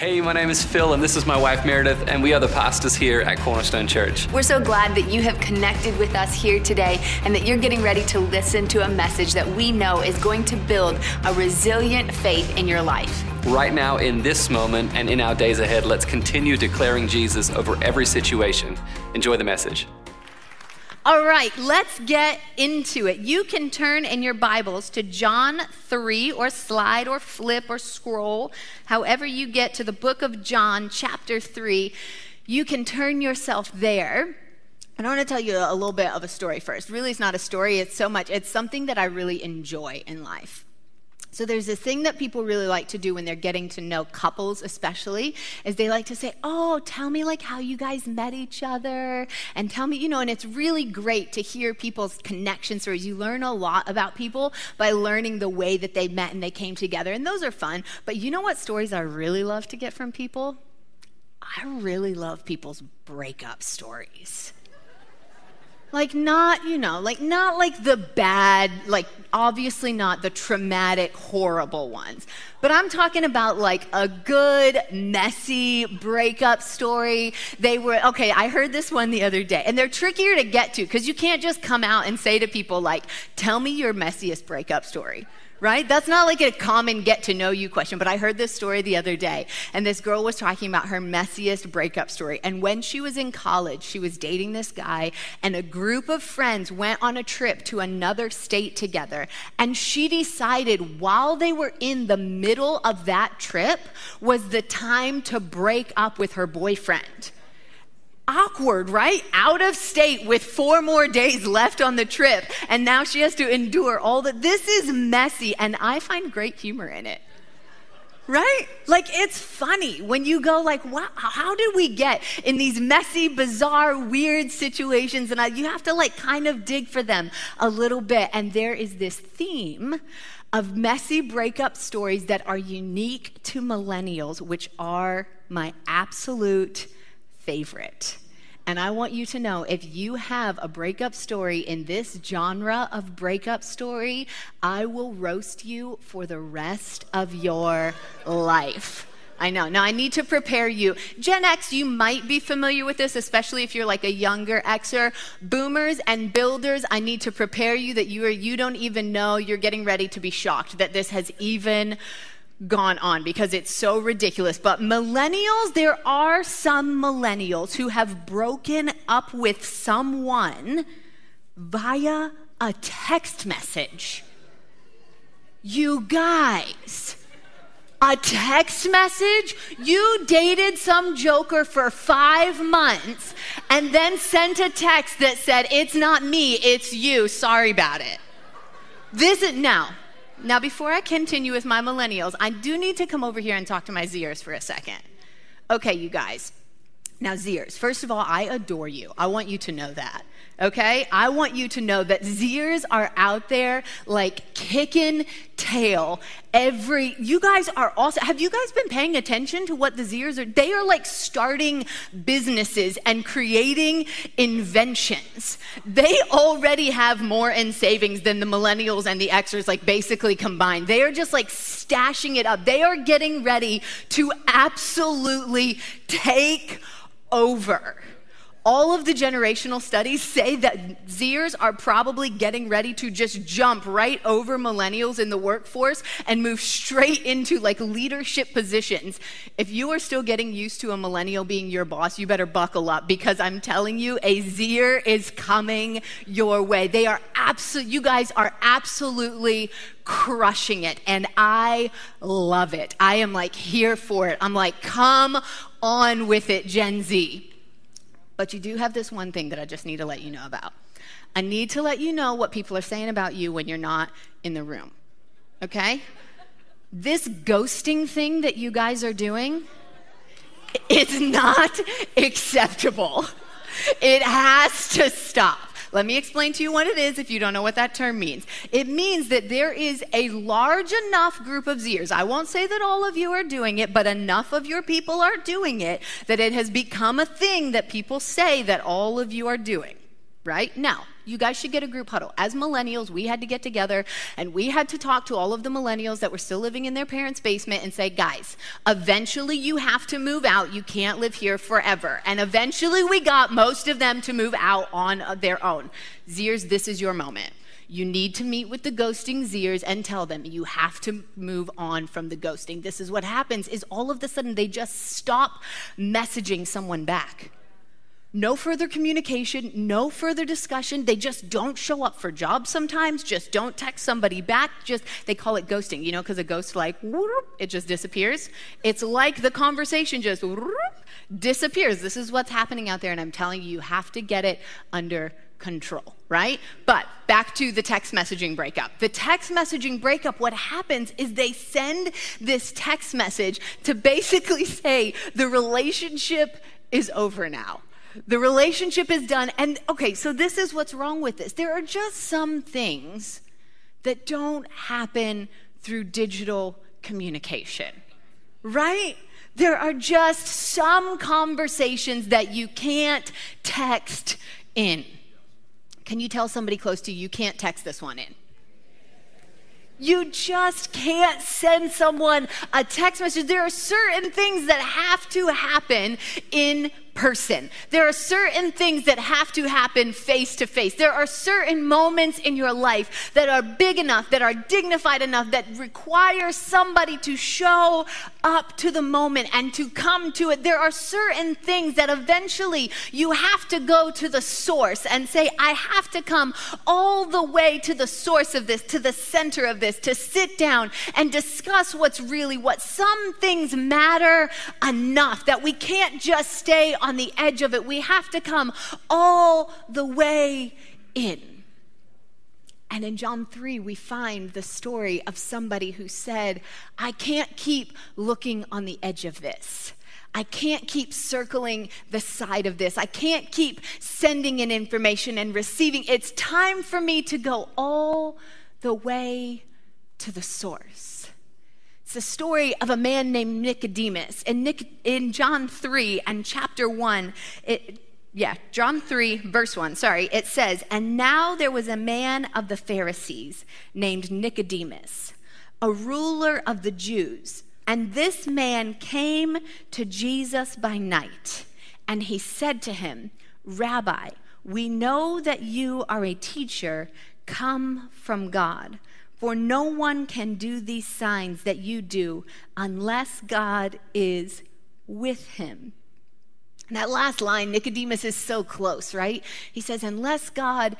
Hey, my name is Phil, and this is my wife Meredith, and we are the pastors here at Cornerstone Church. We're so glad that you have connected with us here today and that you're getting ready to listen to a message that we know is going to build a resilient faith in your life. Right now, in this moment, and in our days ahead, let's continue declaring Jesus over every situation. Enjoy the message. All right, let's get into it. You can turn in your Bibles to John 3 or slide or flip or scroll, however you get to the book of John, chapter 3. You can turn yourself there. And I want to tell you a little bit of a story first. Really, it's not a story, it's so much, it's something that I really enjoy in life. So there's this thing that people really like to do when they're getting to know couples, especially, is they like to say, "Oh, tell me like how you guys met each other, and tell me, you know." And it's really great to hear people's connection stories. You learn a lot about people by learning the way that they met and they came together, and those are fun. But you know what stories I really love to get from people? I really love people's breakup stories. Like, not, you know, like, not like the bad, like, obviously not the traumatic, horrible ones. But I'm talking about like a good, messy breakup story. They were, okay, I heard this one the other day, and they're trickier to get to because you can't just come out and say to people, like, tell me your messiest breakup story right? That's not like a common get to know you question, but I heard this story the other day, and this girl was talking about her messiest breakup story. And when she was in college, she was dating this guy, and a group of friends went on a trip to another state together. And she decided while they were in the middle of that trip was the time to break up with her boyfriend awkward, right? Out of state with four more days left on the trip. And now she has to endure all that. This is messy, and I find great humor in it. Right? Like it's funny when you go like, wow, how did we get in these messy, bizarre, weird situations? And I, you have to like kind of dig for them a little bit. And there is this theme of messy breakup stories that are unique to millennials, which are my absolute favorite. And I want you to know if you have a breakup story in this genre of breakup story, I will roast you for the rest of your life. I know. Now, I need to prepare you. Gen X, you might be familiar with this, especially if you're like a younger Xer. Boomers and builders, I need to prepare you that you are, you don't even know you're getting ready to be shocked that this has even gone on because it's so ridiculous. But millennials, there are some millennials who have broken up with someone via a text message. You guys, a text message? You dated some joker for five months and then sent a text that said, It's not me, it's you. Sorry about it. This is now, now, before I continue with my millennials, I do need to come over here and talk to my Zers for a second. Okay, you guys. Now, Zers, first of all, I adore you. I want you to know that okay? I want you to know that Zers are out there like kicking tail every you guys are also have you guys been paying attention to what the Zers are they are like starting businesses and creating inventions. They already have more in savings than the millennials and the xers like basically combined. They are just like stashing it up. They are getting ready to absolutely take over all of the generational studies say that Zers are probably getting ready to just jump right over millennials in the workforce and move straight into like leadership positions. If you are still getting used to a millennial being your boss, you better buckle up because I'm telling you, a Zer is coming your way. They are absolutely, you guys are absolutely crushing it. And I love it. I am like here for it. I'm like, come on with it, Gen Z. But you do have this one thing that I just need to let you know about. I need to let you know what people are saying about you when you're not in the room. Okay? This ghosting thing that you guys are doing, it's not acceptable. It has to stop. Let me explain to you what it is if you don't know what that term means. It means that there is a large enough group of Zers. I won't say that all of you are doing it, but enough of your people are doing it that it has become a thing that people say that all of you are doing. Right? Now, You guys should get a group huddle. As millennials, we had to get together and we had to talk to all of the millennials that were still living in their parents' basement and say, guys, eventually you have to move out. You can't live here forever. And eventually we got most of them to move out on their own. Zers, this is your moment. You need to meet with the ghosting Zers and tell them you have to move on from the ghosting. This is what happens is all of a sudden they just stop messaging someone back. No further communication, no further discussion. They just don't show up for jobs sometimes, just don't text somebody back. Just they call it ghosting, you know, because a ghost like whoop, it just disappears. It's like the conversation just whoop, disappears. This is what's happening out there, and I'm telling you, you have to get it under control, right? But back to the text messaging breakup. The text messaging breakup, what happens is they send this text message to basically say the relationship is over now. The relationship is done. And okay, so this is what's wrong with this. There are just some things that don't happen through digital communication, right? There are just some conversations that you can't text in. Can you tell somebody close to you, you can't text this one in? You just can't send someone a text message. There are certain things that have to happen in person. There are certain things that have to happen face to face. There are certain moments in your life that are big enough, that are dignified enough, that require somebody to show up to the moment and to come to it. There are certain things that eventually you have to go to the source and say, I have to come all the way to the source of this, to the center of this, to sit down and discuss what's really what. Some things matter enough that we can't just stay on the edge of it. We have to come all the way in. And in John 3, we find the story of somebody who said, I can't keep looking on the edge of this. I can't keep circling the side of this. I can't keep sending in information and receiving. It's time for me to go all the way to the source. It's the story of a man named Nicodemus. In, Nic- in John 3 and chapter 1, it, yeah, John 3, verse 1, sorry, it says, And now there was a man of the Pharisees named Nicodemus, a ruler of the Jews. And this man came to Jesus by night, and he said to him, Rabbi, we know that you are a teacher come from God. For no one can do these signs that you do unless God is with him. That last line, Nicodemus is so close, right? He says, unless God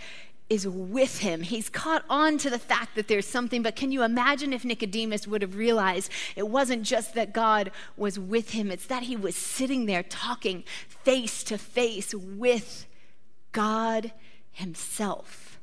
is with him. He's caught on to the fact that there's something, but can you imagine if Nicodemus would have realized it wasn't just that God was with him, it's that he was sitting there talking face to face with God himself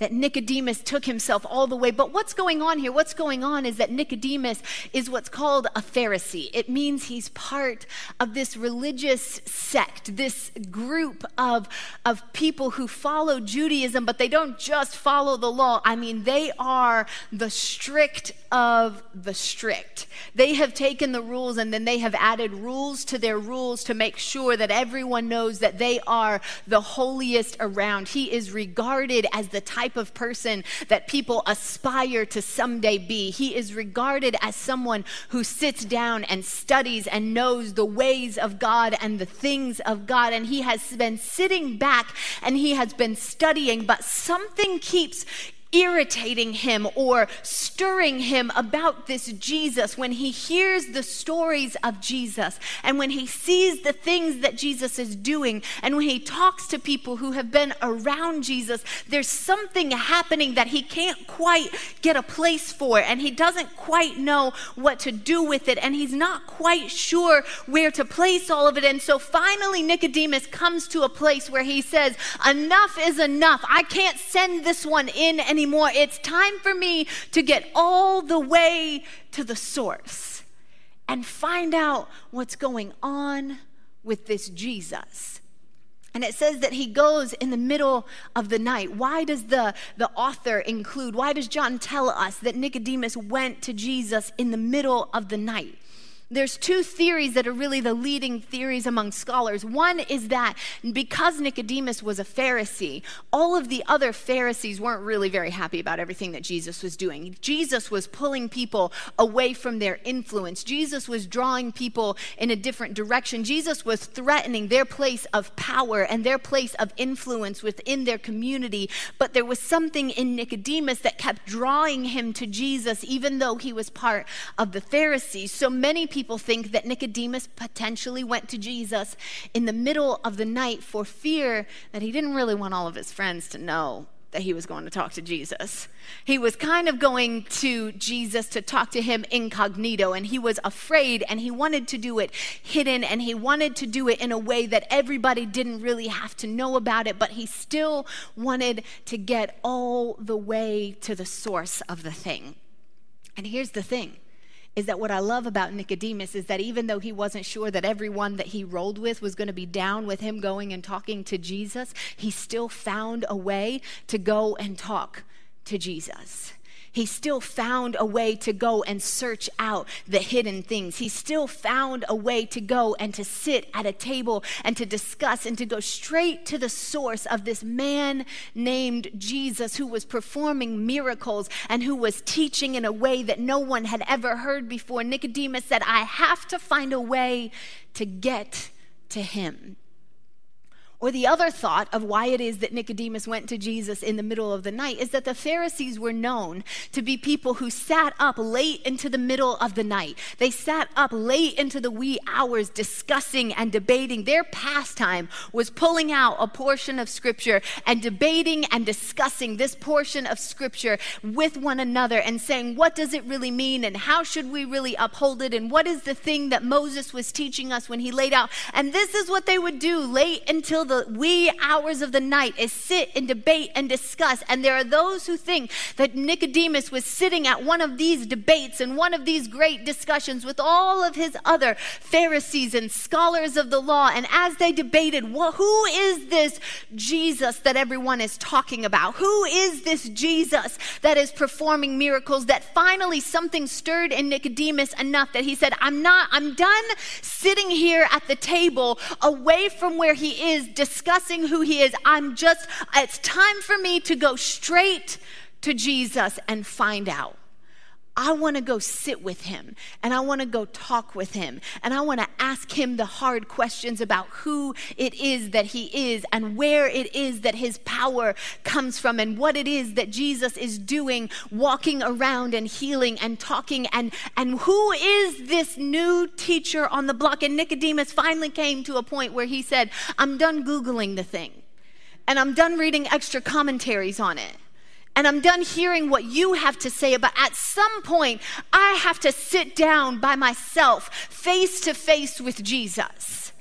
that Nicodemus took himself all the way. But what's going on here? What's going on is that Nicodemus is what's called a Pharisee. It means he's part of this religious sect, this group of, of people who follow Judaism, but they don't just follow the law. I mean, they are the strict of the strict. They have taken the rules and then they have added rules to their rules to make sure that everyone knows that they are the holiest around. He is regarded as the type type of person that people aspire to someday be. He is regarded as someone who sits down and studies and knows the ways of God and the things of God. And he has been sitting back and he has been studying, but something keeps irritating him or stirring him about this Jesus, when he hears the stories of Jesus and when he sees the things that Jesus is doing and when he talks to people who have been around Jesus, there's something happening that he can't quite get a place for and he doesn't quite know what to do with it and he's not quite sure where to place all of it. And so finally, Nicodemus comes to a place where he says, Enough is enough. I can't send this one in anymore anymore. It's time for me to get all the way to the source and find out what's going on with this Jesus. And it says that he goes in the middle of the night. Why does the, the author include, why does John tell us that Nicodemus went to Jesus in the middle of the night? There's two theories that are really the leading theories among scholars. One is that because Nicodemus was a Pharisee, all of the other Pharisees weren't really very happy about everything that Jesus was doing. Jesus was pulling people away from their influence, Jesus was drawing people in a different direction. Jesus was threatening their place of power and their place of influence within their community. But there was something in Nicodemus that kept drawing him to Jesus, even though he was part of the Pharisees. So many people people think that Nicodemus potentially went to Jesus in the middle of the night for fear that he didn't really want all of his friends to know that he was going to talk to Jesus. He was kind of going to Jesus to talk to him incognito, and he was afraid and he wanted to do it hidden and he wanted to do it in a way that everybody didn't really have to know about it, but he still wanted to get all the way to the source of the thing. And here's the thing is that what I love about Nicodemus is that even though he wasn't sure that everyone that he rolled with was going to be down with him going and talking to Jesus, he still found a way to go and talk to Jesus he still found a way to go and search out the hidden things. He still found a way to go and to sit at a table and to discuss and to go straight to the source of this man named Jesus who was performing miracles and who was teaching in a way that no one had ever heard before. Nicodemus said, I have to find a way to get to him. Or the other thought of why it is that Nicodemus went to Jesus in the middle of the night is that the Pharisees were known to be people who sat up late into the middle of the night. They sat up late into the wee hours discussing and debating. Their pastime was pulling out a portion of Scripture and debating and discussing this portion of Scripture with one another and saying, what does it really mean and how should we really uphold it and what is the thing that Moses was teaching us when he laid out. And this is what they would do late until the wee hours of the night is sit and debate and discuss. And there are those who think that Nicodemus was sitting at one of these debates and one of these great discussions with all of his other Pharisees and scholars of the law. And as they debated, well, who is this Jesus that everyone is talking about? Who is this Jesus that is performing miracles? That finally something stirred in Nicodemus enough that he said, I'm not, I'm done sitting here at the table away from where he is discussing who he is. I'm just, it's time for me to go straight to Jesus and find out. I want to go sit with him and I want to go talk with him and I want to ask him the hard questions about who it is that he is and where it is that his power comes from and what it is that Jesus is doing walking around and healing and talking and and who is this new teacher on the block? And Nicodemus finally came to a point where he said I'm done googling the thing and I'm done reading extra commentaries on it and I'm done hearing what you have to say, but at some point, I have to sit down by myself, face to face with Jesus.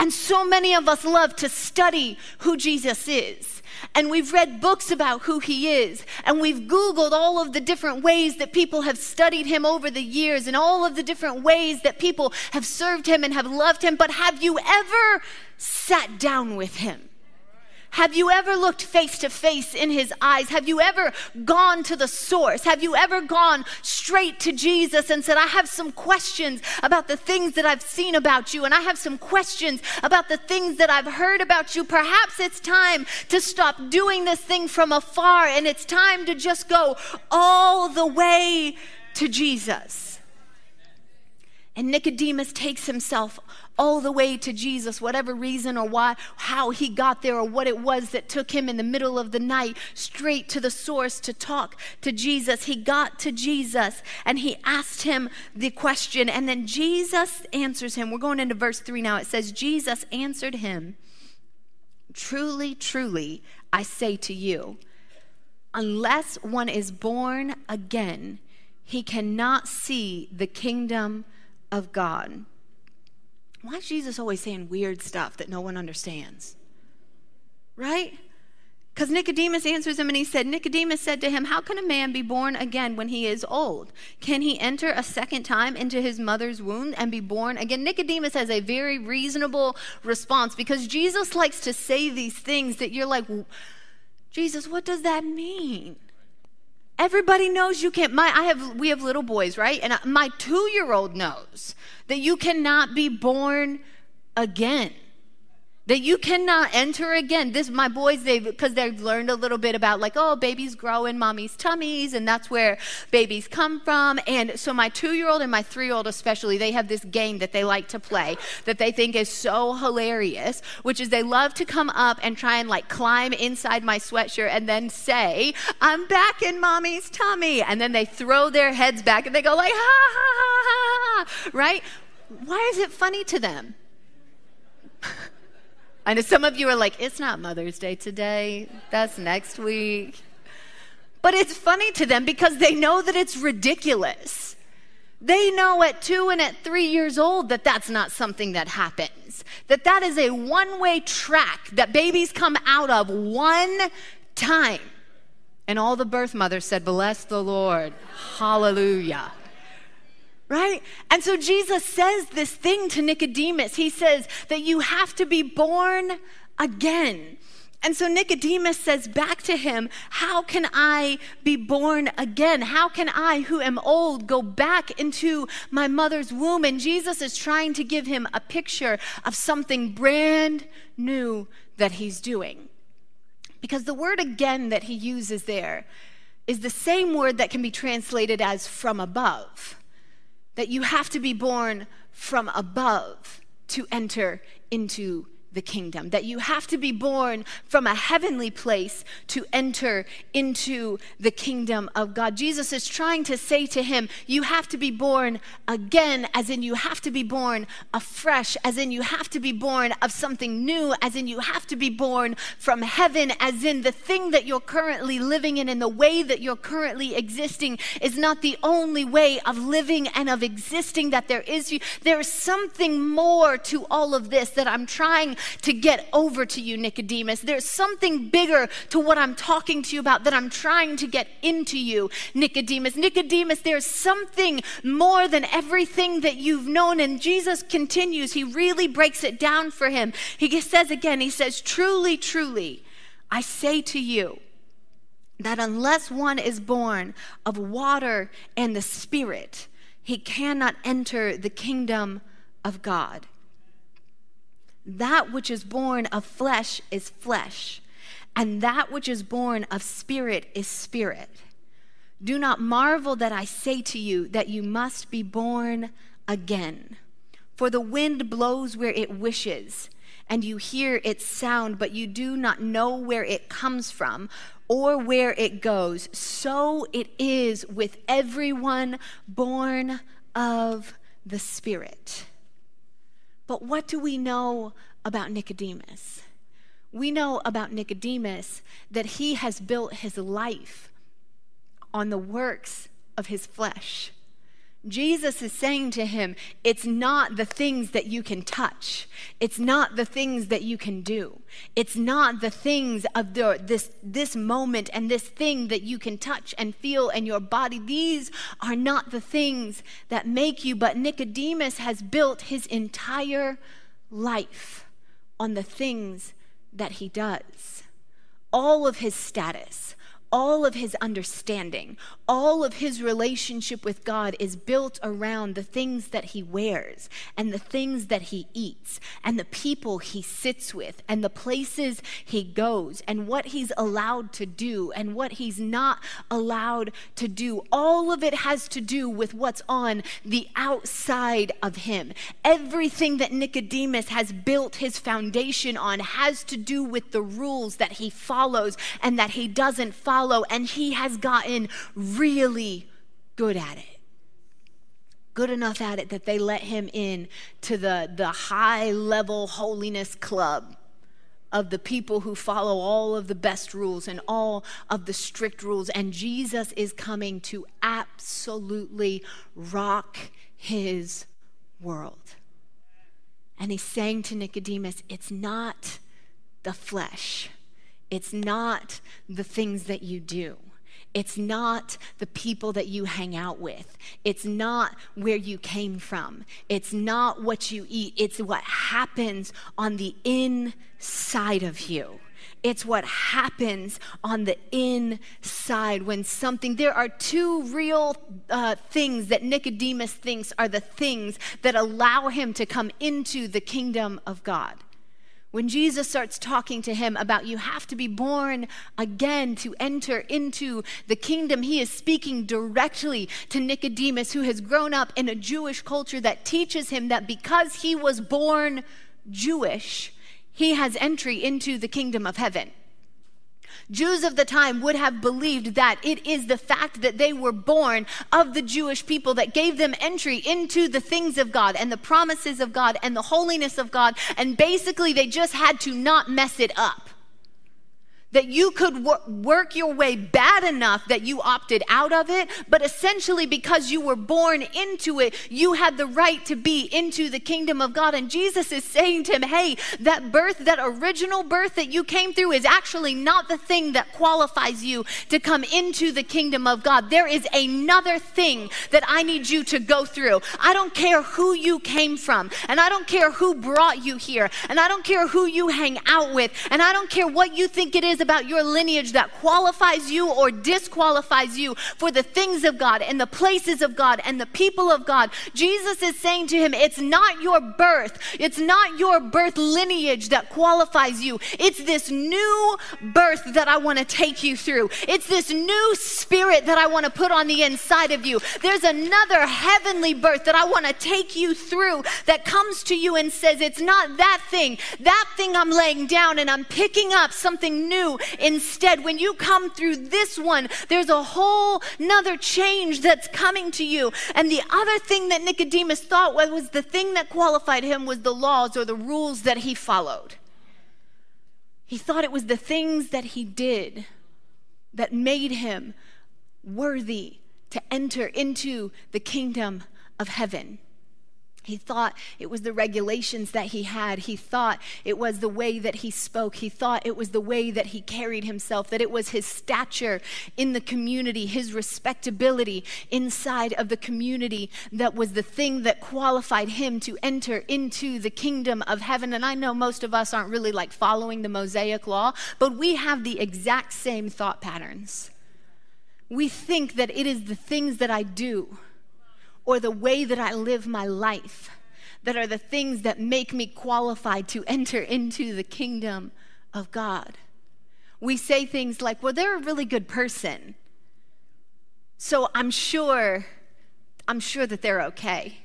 And so many of us love to study who Jesus is. And we've read books about who he is. And we've Googled all of the different ways that people have studied him over the years and all of the different ways that people have served him and have loved him. But have you ever sat down with him? Have you ever looked face to face in his eyes? Have you ever gone to the source? Have you ever gone straight to Jesus and said, I have some questions about the things that I've seen about you, and I have some questions about the things that I've heard about you? Perhaps it's time to stop doing this thing from afar, and it's time to just go all the way to Jesus. And Nicodemus takes himself all the way to Jesus, whatever reason or why, how he got there or what it was that took him in the middle of the night straight to the source to talk to Jesus. He got to Jesus and he asked him the question, and then Jesus answers him. We're going into verse 3 now. It says, Jesus answered him, Truly, truly, I say to you, unless one is born again, he cannot see the kingdom of God. Why is Jesus always saying weird stuff that no one understands? Right? Because Nicodemus answers him and he said, Nicodemus said to him, How can a man be born again when he is old? Can he enter a second time into his mother's womb and be born again? Nicodemus has a very reasonable response because Jesus likes to say these things that you're like, Jesus, what does that mean? Everybody knows you can't. My, I have, we have little boys, right? And my two year old knows that you cannot be born again that you cannot enter again. This, my boys, they because they've learned a little bit about like, oh, babies grow in mommy's tummies, and that's where babies come from. And so my two-year-old and my three-year-old, especially, they have this game that they like to play that they think is so hilarious, which is they love to come up and try and like climb inside my sweatshirt and then say, "I'm back in mommy's tummy," and then they throw their heads back and they go like, ha ha ha ha, ha. right? Why is it funny to them? I know some of you are like, it's not Mother's Day today, that's next week. But it's funny to them because they know that it's ridiculous. They know at two and at three years old that that's not something that happens, that that is a one way track that babies come out of one time. And all the birth mothers said, Bless the Lord. Hallelujah right? And so Jesus says this thing to Nicodemus. He says that you have to be born again. And so Nicodemus says back to him, How can I be born again? How can I, who am old, go back into my mother's womb? And Jesus is trying to give him a picture of something brand new that he's doing. Because the word again that he uses there is the same word that can be translated as from above that you have to be born from above to enter into the kingdom, that you have to be born from a heavenly place to enter into the kingdom of God. Jesus is trying to say to him, You have to be born again, as in you have to be born afresh, as in you have to be born of something new, as in you have to be born from heaven, as in the thing that you're currently living in and the way that you're currently existing is not the only way of living and of existing that there is. There is something more to all of this that I'm trying to get over to you, Nicodemus. There's something bigger to what I'm talking to you about that I'm trying to get into you, Nicodemus. Nicodemus, there's something more than everything that you've known. And Jesus continues, he really breaks it down for him. He says again, he says, Truly, truly, I say to you, that unless one is born of water and the Spirit, he cannot enter the kingdom of God. That which is born of flesh is flesh, and that which is born of spirit is spirit. Do not marvel that I say to you that you must be born again. For the wind blows where it wishes, and you hear its sound, but you do not know where it comes from or where it goes. So it is with everyone born of the Spirit. But what do we know about Nicodemus? We know about Nicodemus that he has built his life on the works of his flesh. Jesus is saying to him, It's not the things that you can touch. It's not the things that you can do. It's not the things of the, this, this moment and this thing that you can touch and feel in your body. These are not the things that make you. But Nicodemus has built his entire life on the things that he does. All of his status, all of his understanding, all of his relationship with God is built around the things that he wears and the things that he eats and the people he sits with and the places he goes and what he's allowed to do and what he's not allowed to do. All of it has to do with what's on the outside of him. Everything that Nicodemus has built his foundation on has to do with the rules that he follows and that he doesn't follow follow, and he has gotten really good at it. Good enough at it that they let him in to the, the high level holiness club of the people who follow all of the best rules and all of the strict rules. And Jesus is coming to absolutely rock his world. And he's saying to Nicodemus, it's not the flesh it's not the things that you do. It's not the people that you hang out with. It's not where you came from. It's not what you eat. It's what happens on the inside of you. It's what happens on the inside when something, there are two real uh, things that Nicodemus thinks are the things that allow him to come into the kingdom of God. When Jesus starts talking to him about you have to be born again to enter into the kingdom, he is speaking directly to Nicodemus, who has grown up in a Jewish culture that teaches him that because he was born Jewish, he has entry into the kingdom of heaven. Jews of the time would have believed that it is the fact that they were born of the Jewish people that gave them entry into the things of God and the promises of God and the holiness of God. And basically, they just had to not mess it up that you could wor- work your way bad enough that you opted out of it, but essentially because you were born into it, you had the right to be into the kingdom of God. And Jesus is saying to him, hey, that birth, that original birth that you came through is actually not the thing that qualifies you to come into the kingdom of God. There is another thing that I need you to go through. I don't care who you came from, and I don't care who brought you here, and I don't care who you hang out with, and I don't care what you think it is about your lineage that qualifies you or disqualifies you for the things of God and the places of God and the people of God. Jesus is saying to him, It's not your birth, it's not your birth lineage that qualifies you. It's this new birth that I want to take you through. It's this new spirit that I want to put on the inside of you. There's another heavenly birth that I want to take you through that comes to you and says, It's not that thing. That thing I'm laying down and I'm picking up something new instead. When you come through this one, there's a whole nother change that's coming to you. And the other thing that Nicodemus thought was, the thing that qualified him was the laws or the rules that he followed. He thought it was the things that he did that made him worthy to enter into the kingdom of heaven. He thought it was the regulations that he had. He thought it was the way that he spoke. He thought it was the way that he carried himself, that it was his stature in the community, his respectability inside of the community that was the thing that qualified him to enter into the kingdom of heaven. And I know most of us aren't really like following the Mosaic law, but we have the exact same thought patterns. We think that it is the things that I do or the way that I live my life that are the things that make me qualified to enter into the kingdom of God. We say things like, well, they're a really good person. So I'm sure, I'm sure that they're okay.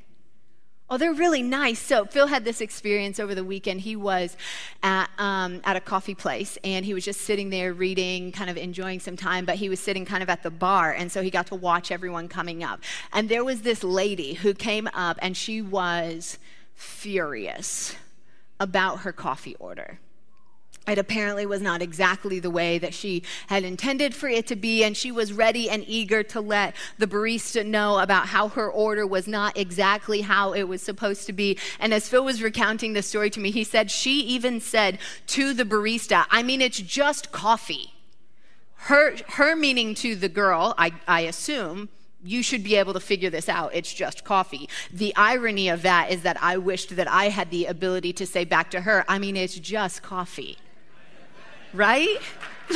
Oh, they're really nice. So Phil had this experience over the weekend. He was at, um, at a coffee place and he was just sitting there reading, kind of enjoying some time, but he was sitting kind of at the bar. And so he got to watch everyone coming up. And there was this lady who came up and she was furious about her coffee order. It apparently was not exactly the way that she had intended for it to be, and she was ready and eager to let the barista know about how her order was not exactly how it was supposed to be. And as Phil was recounting the story to me, he said she even said to the barista, I mean, it's just coffee. Her, her meaning to the girl, I, I assume, you should be able to figure this out. It's just coffee. The irony of that is that I wished that I had the ability to say back to her, I mean, it's just coffee right?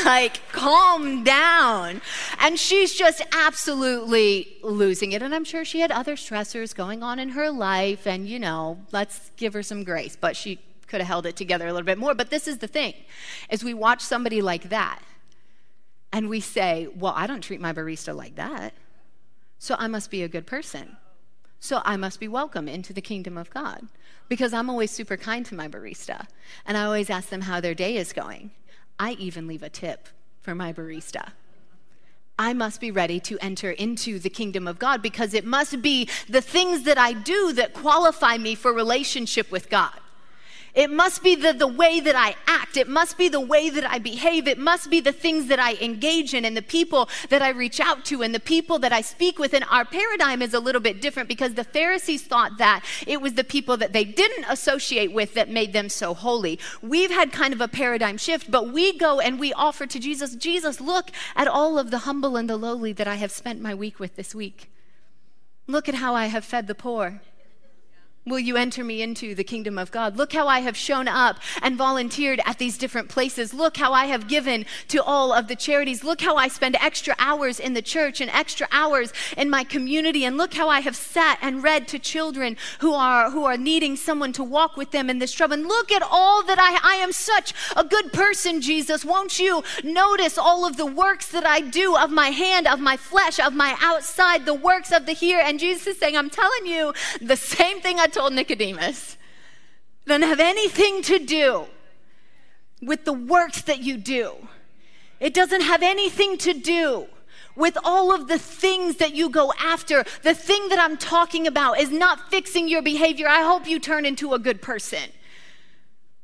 Like, calm down. And she's just absolutely losing it. And I'm sure she had other stressors going on in her life. And, you know, let's give her some grace. But she could have held it together a little bit more. But this is the thing as we watch somebody like that and we say, well, I don't treat my barista like that. So I must be a good person. So I must be welcome into the kingdom of God because I'm always super kind to my barista. And I always ask them how their day is going. I even leave a tip for my barista. I must be ready to enter into the kingdom of God because it must be the things that I do that qualify me for relationship with God. It must be the, the way that I act. It must be the way that I behave. It must be the things that I engage in and the people that I reach out to and the people that I speak with. And our paradigm is a little bit different because the Pharisees thought that it was the people that they didn't associate with that made them so holy. We've had kind of a paradigm shift, but we go and we offer to Jesus, Jesus, look at all of the humble and the lowly that I have spent my week with this week. Look at how I have fed the poor. Will you enter me into the kingdom of God? Look how I have shown up and volunteered at these different places. Look how I have given to all of the charities. Look how I spend extra hours in the church and extra hours in my community. And look how I have sat and read to children who are, who are needing someone to walk with them in this trouble. And look at all that I, I am such a good person, Jesus. Won't you notice all of the works that I do of my hand, of my flesh, of my outside, the works of the here? And Jesus is saying, I'm telling you the same thing I told Nicodemus. Doesn't have anything to do with the works that you do. It doesn't have anything to do with all of the things that you go after. The thing that I'm talking about is not fixing your behavior. I hope you turn into a good person.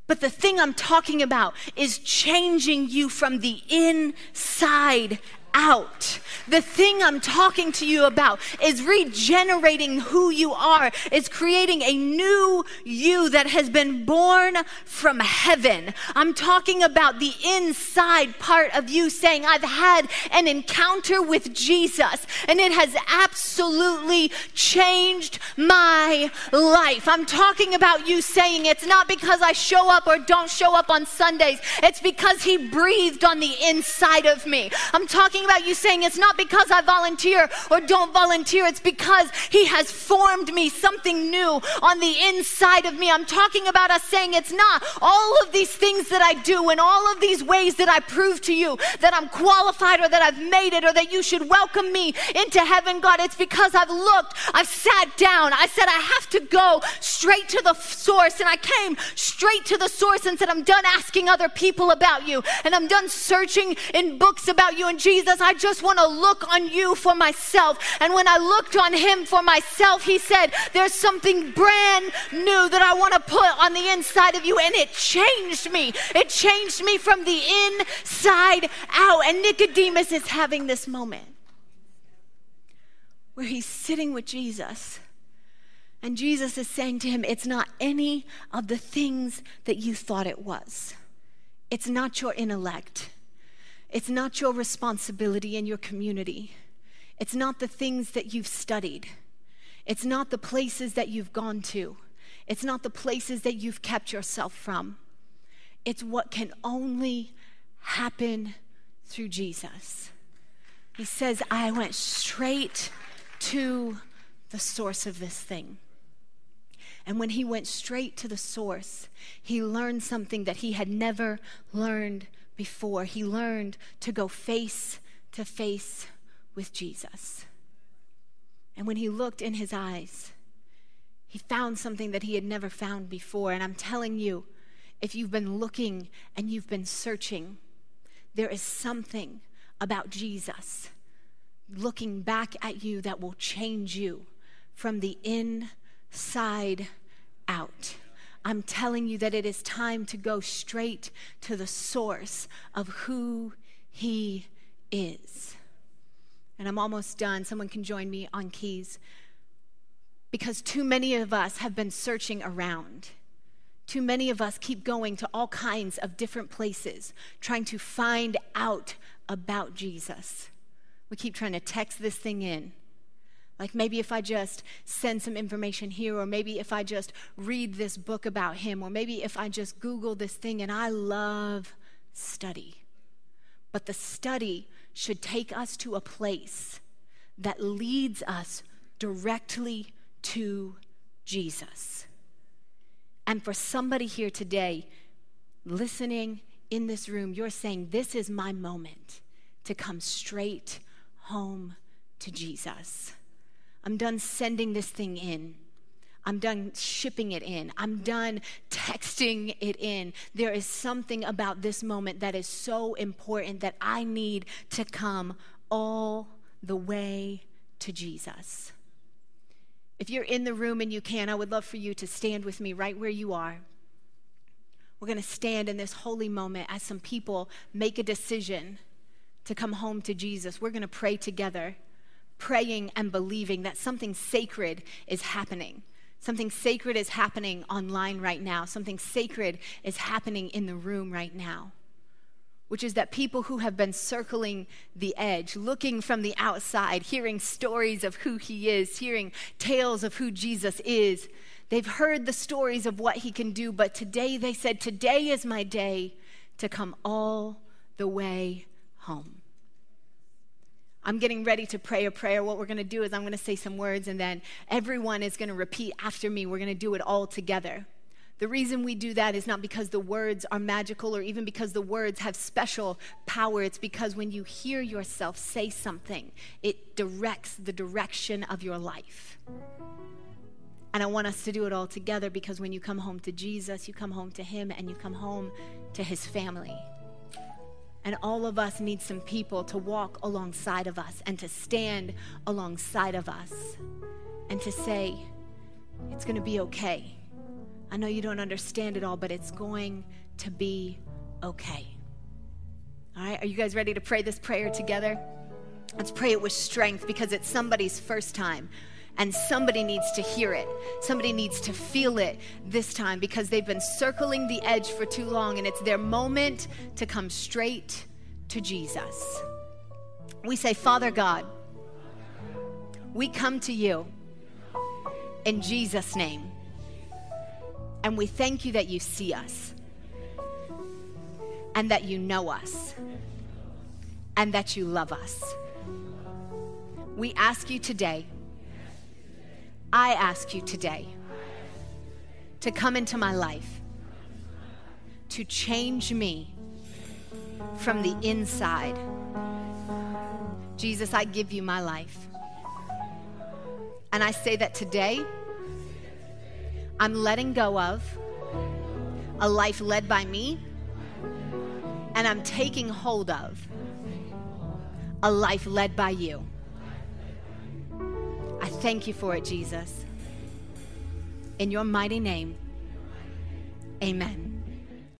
But the thing I'm talking about is changing you from the inside out. The thing I'm talking to you about is regenerating who you are, is creating a new you that has been born from heaven. I'm talking about the inside part of you saying, I've had an encounter with Jesus and it has absolutely changed my life. I'm talking about you saying, it's not because I show up or don't show up on Sundays, it's because He breathed on the inside of me. I'm talking talking about you saying it's not because I volunteer or don't volunteer, it's because He has formed me something new on the inside of me. I'm talking about us saying it's not all of these things that I do and all of these ways that I prove to you that I'm qualified or that I've made it or that you should welcome me into heaven, God. It's because I've looked, I've sat down, I said I have to go straight to the source, and I came straight to the source and said, I'm done asking other people about you, and I'm done searching in books about you. And Jesus, I just want to look on you for myself. And when I looked on him for myself, he said, There's something brand new that I want to put on the inside of you. And it changed me. It changed me from the inside out. And Nicodemus is having this moment where he's sitting with Jesus. And Jesus is saying to him, It's not any of the things that you thought it was. It's not your intellect. It's not your responsibility in your community. It's not the things that you've studied. It's not the places that you've gone to. It's not the places that you've kept yourself from. It's what can only happen through Jesus. He says, I went straight to the source of this thing. And when he went straight to the source, he learned something that he had never learned before, he learned to go face to face with Jesus. And when he looked in his eyes, he found something that he had never found before. And I'm telling you, if you've been looking and you've been searching, there is something about Jesus looking back at you that will change you from the inside out. I'm telling you that it is time to go straight to the source of who He is. And I'm almost done. Someone can join me on keys. Because too many of us have been searching around. Too many of us keep going to all kinds of different places, trying to find out about Jesus. We keep trying to text this thing in. Like maybe if I just send some information here, or maybe if I just read this book about him, or maybe if I just Google this thing, and I love study. But the study should take us to a place that leads us directly to Jesus. And for somebody here today, listening in this room, you're saying, This is my moment to come straight home to Jesus. I'm done sending this thing in. I'm done shipping it in. I'm done texting it in. There is something about this moment that is so important that I need to come all the way to Jesus. If you're in the room and you can, I would love for you to stand with me right where you are. We're going to stand in this holy moment as some people make a decision to come home to Jesus. We're going to pray together praying and believing that something sacred is happening. Something sacred is happening online right now. Something sacred is happening in the room right now. Which is that people who have been circling the edge, looking from the outside, hearing stories of who he is, hearing tales of who Jesus is, They've heard the stories of what he can do, but today they said, Today is my day to come all the way home. I'm getting ready to pray a prayer. What we're going to do is I'm going to say some words, and then everyone is going to repeat after me. We're going to do it all together. The reason we do that is not because the words are magical or even because the words have special power. It's because when you hear yourself say something, it directs the direction of your life. And I want us to do it all together because when you come home to Jesus, you come home to Him and you come home to His family. And all of us need some people to walk alongside of us and to stand alongside of us and to say, it's going to be okay. I know you don't understand it all, but it's going to be okay. All right, are you guys ready to pray this prayer together? Let's pray it with strength because it's somebody's first time and somebody needs to hear it. Somebody needs to feel it this time because they've been circling the edge for too long and it's their moment to come straight to Jesus. We say, Father God, we come to you in Jesus' name. And we thank you that you see us and that you know us and that you love us. We ask you today I ask you today to come into my life, to change me from the inside. Jesus, I give you my life. And I say that today, I'm letting go of a life led by me, and I'm taking hold of a life led by you. I thank you for it, Jesus. In your mighty name, amen.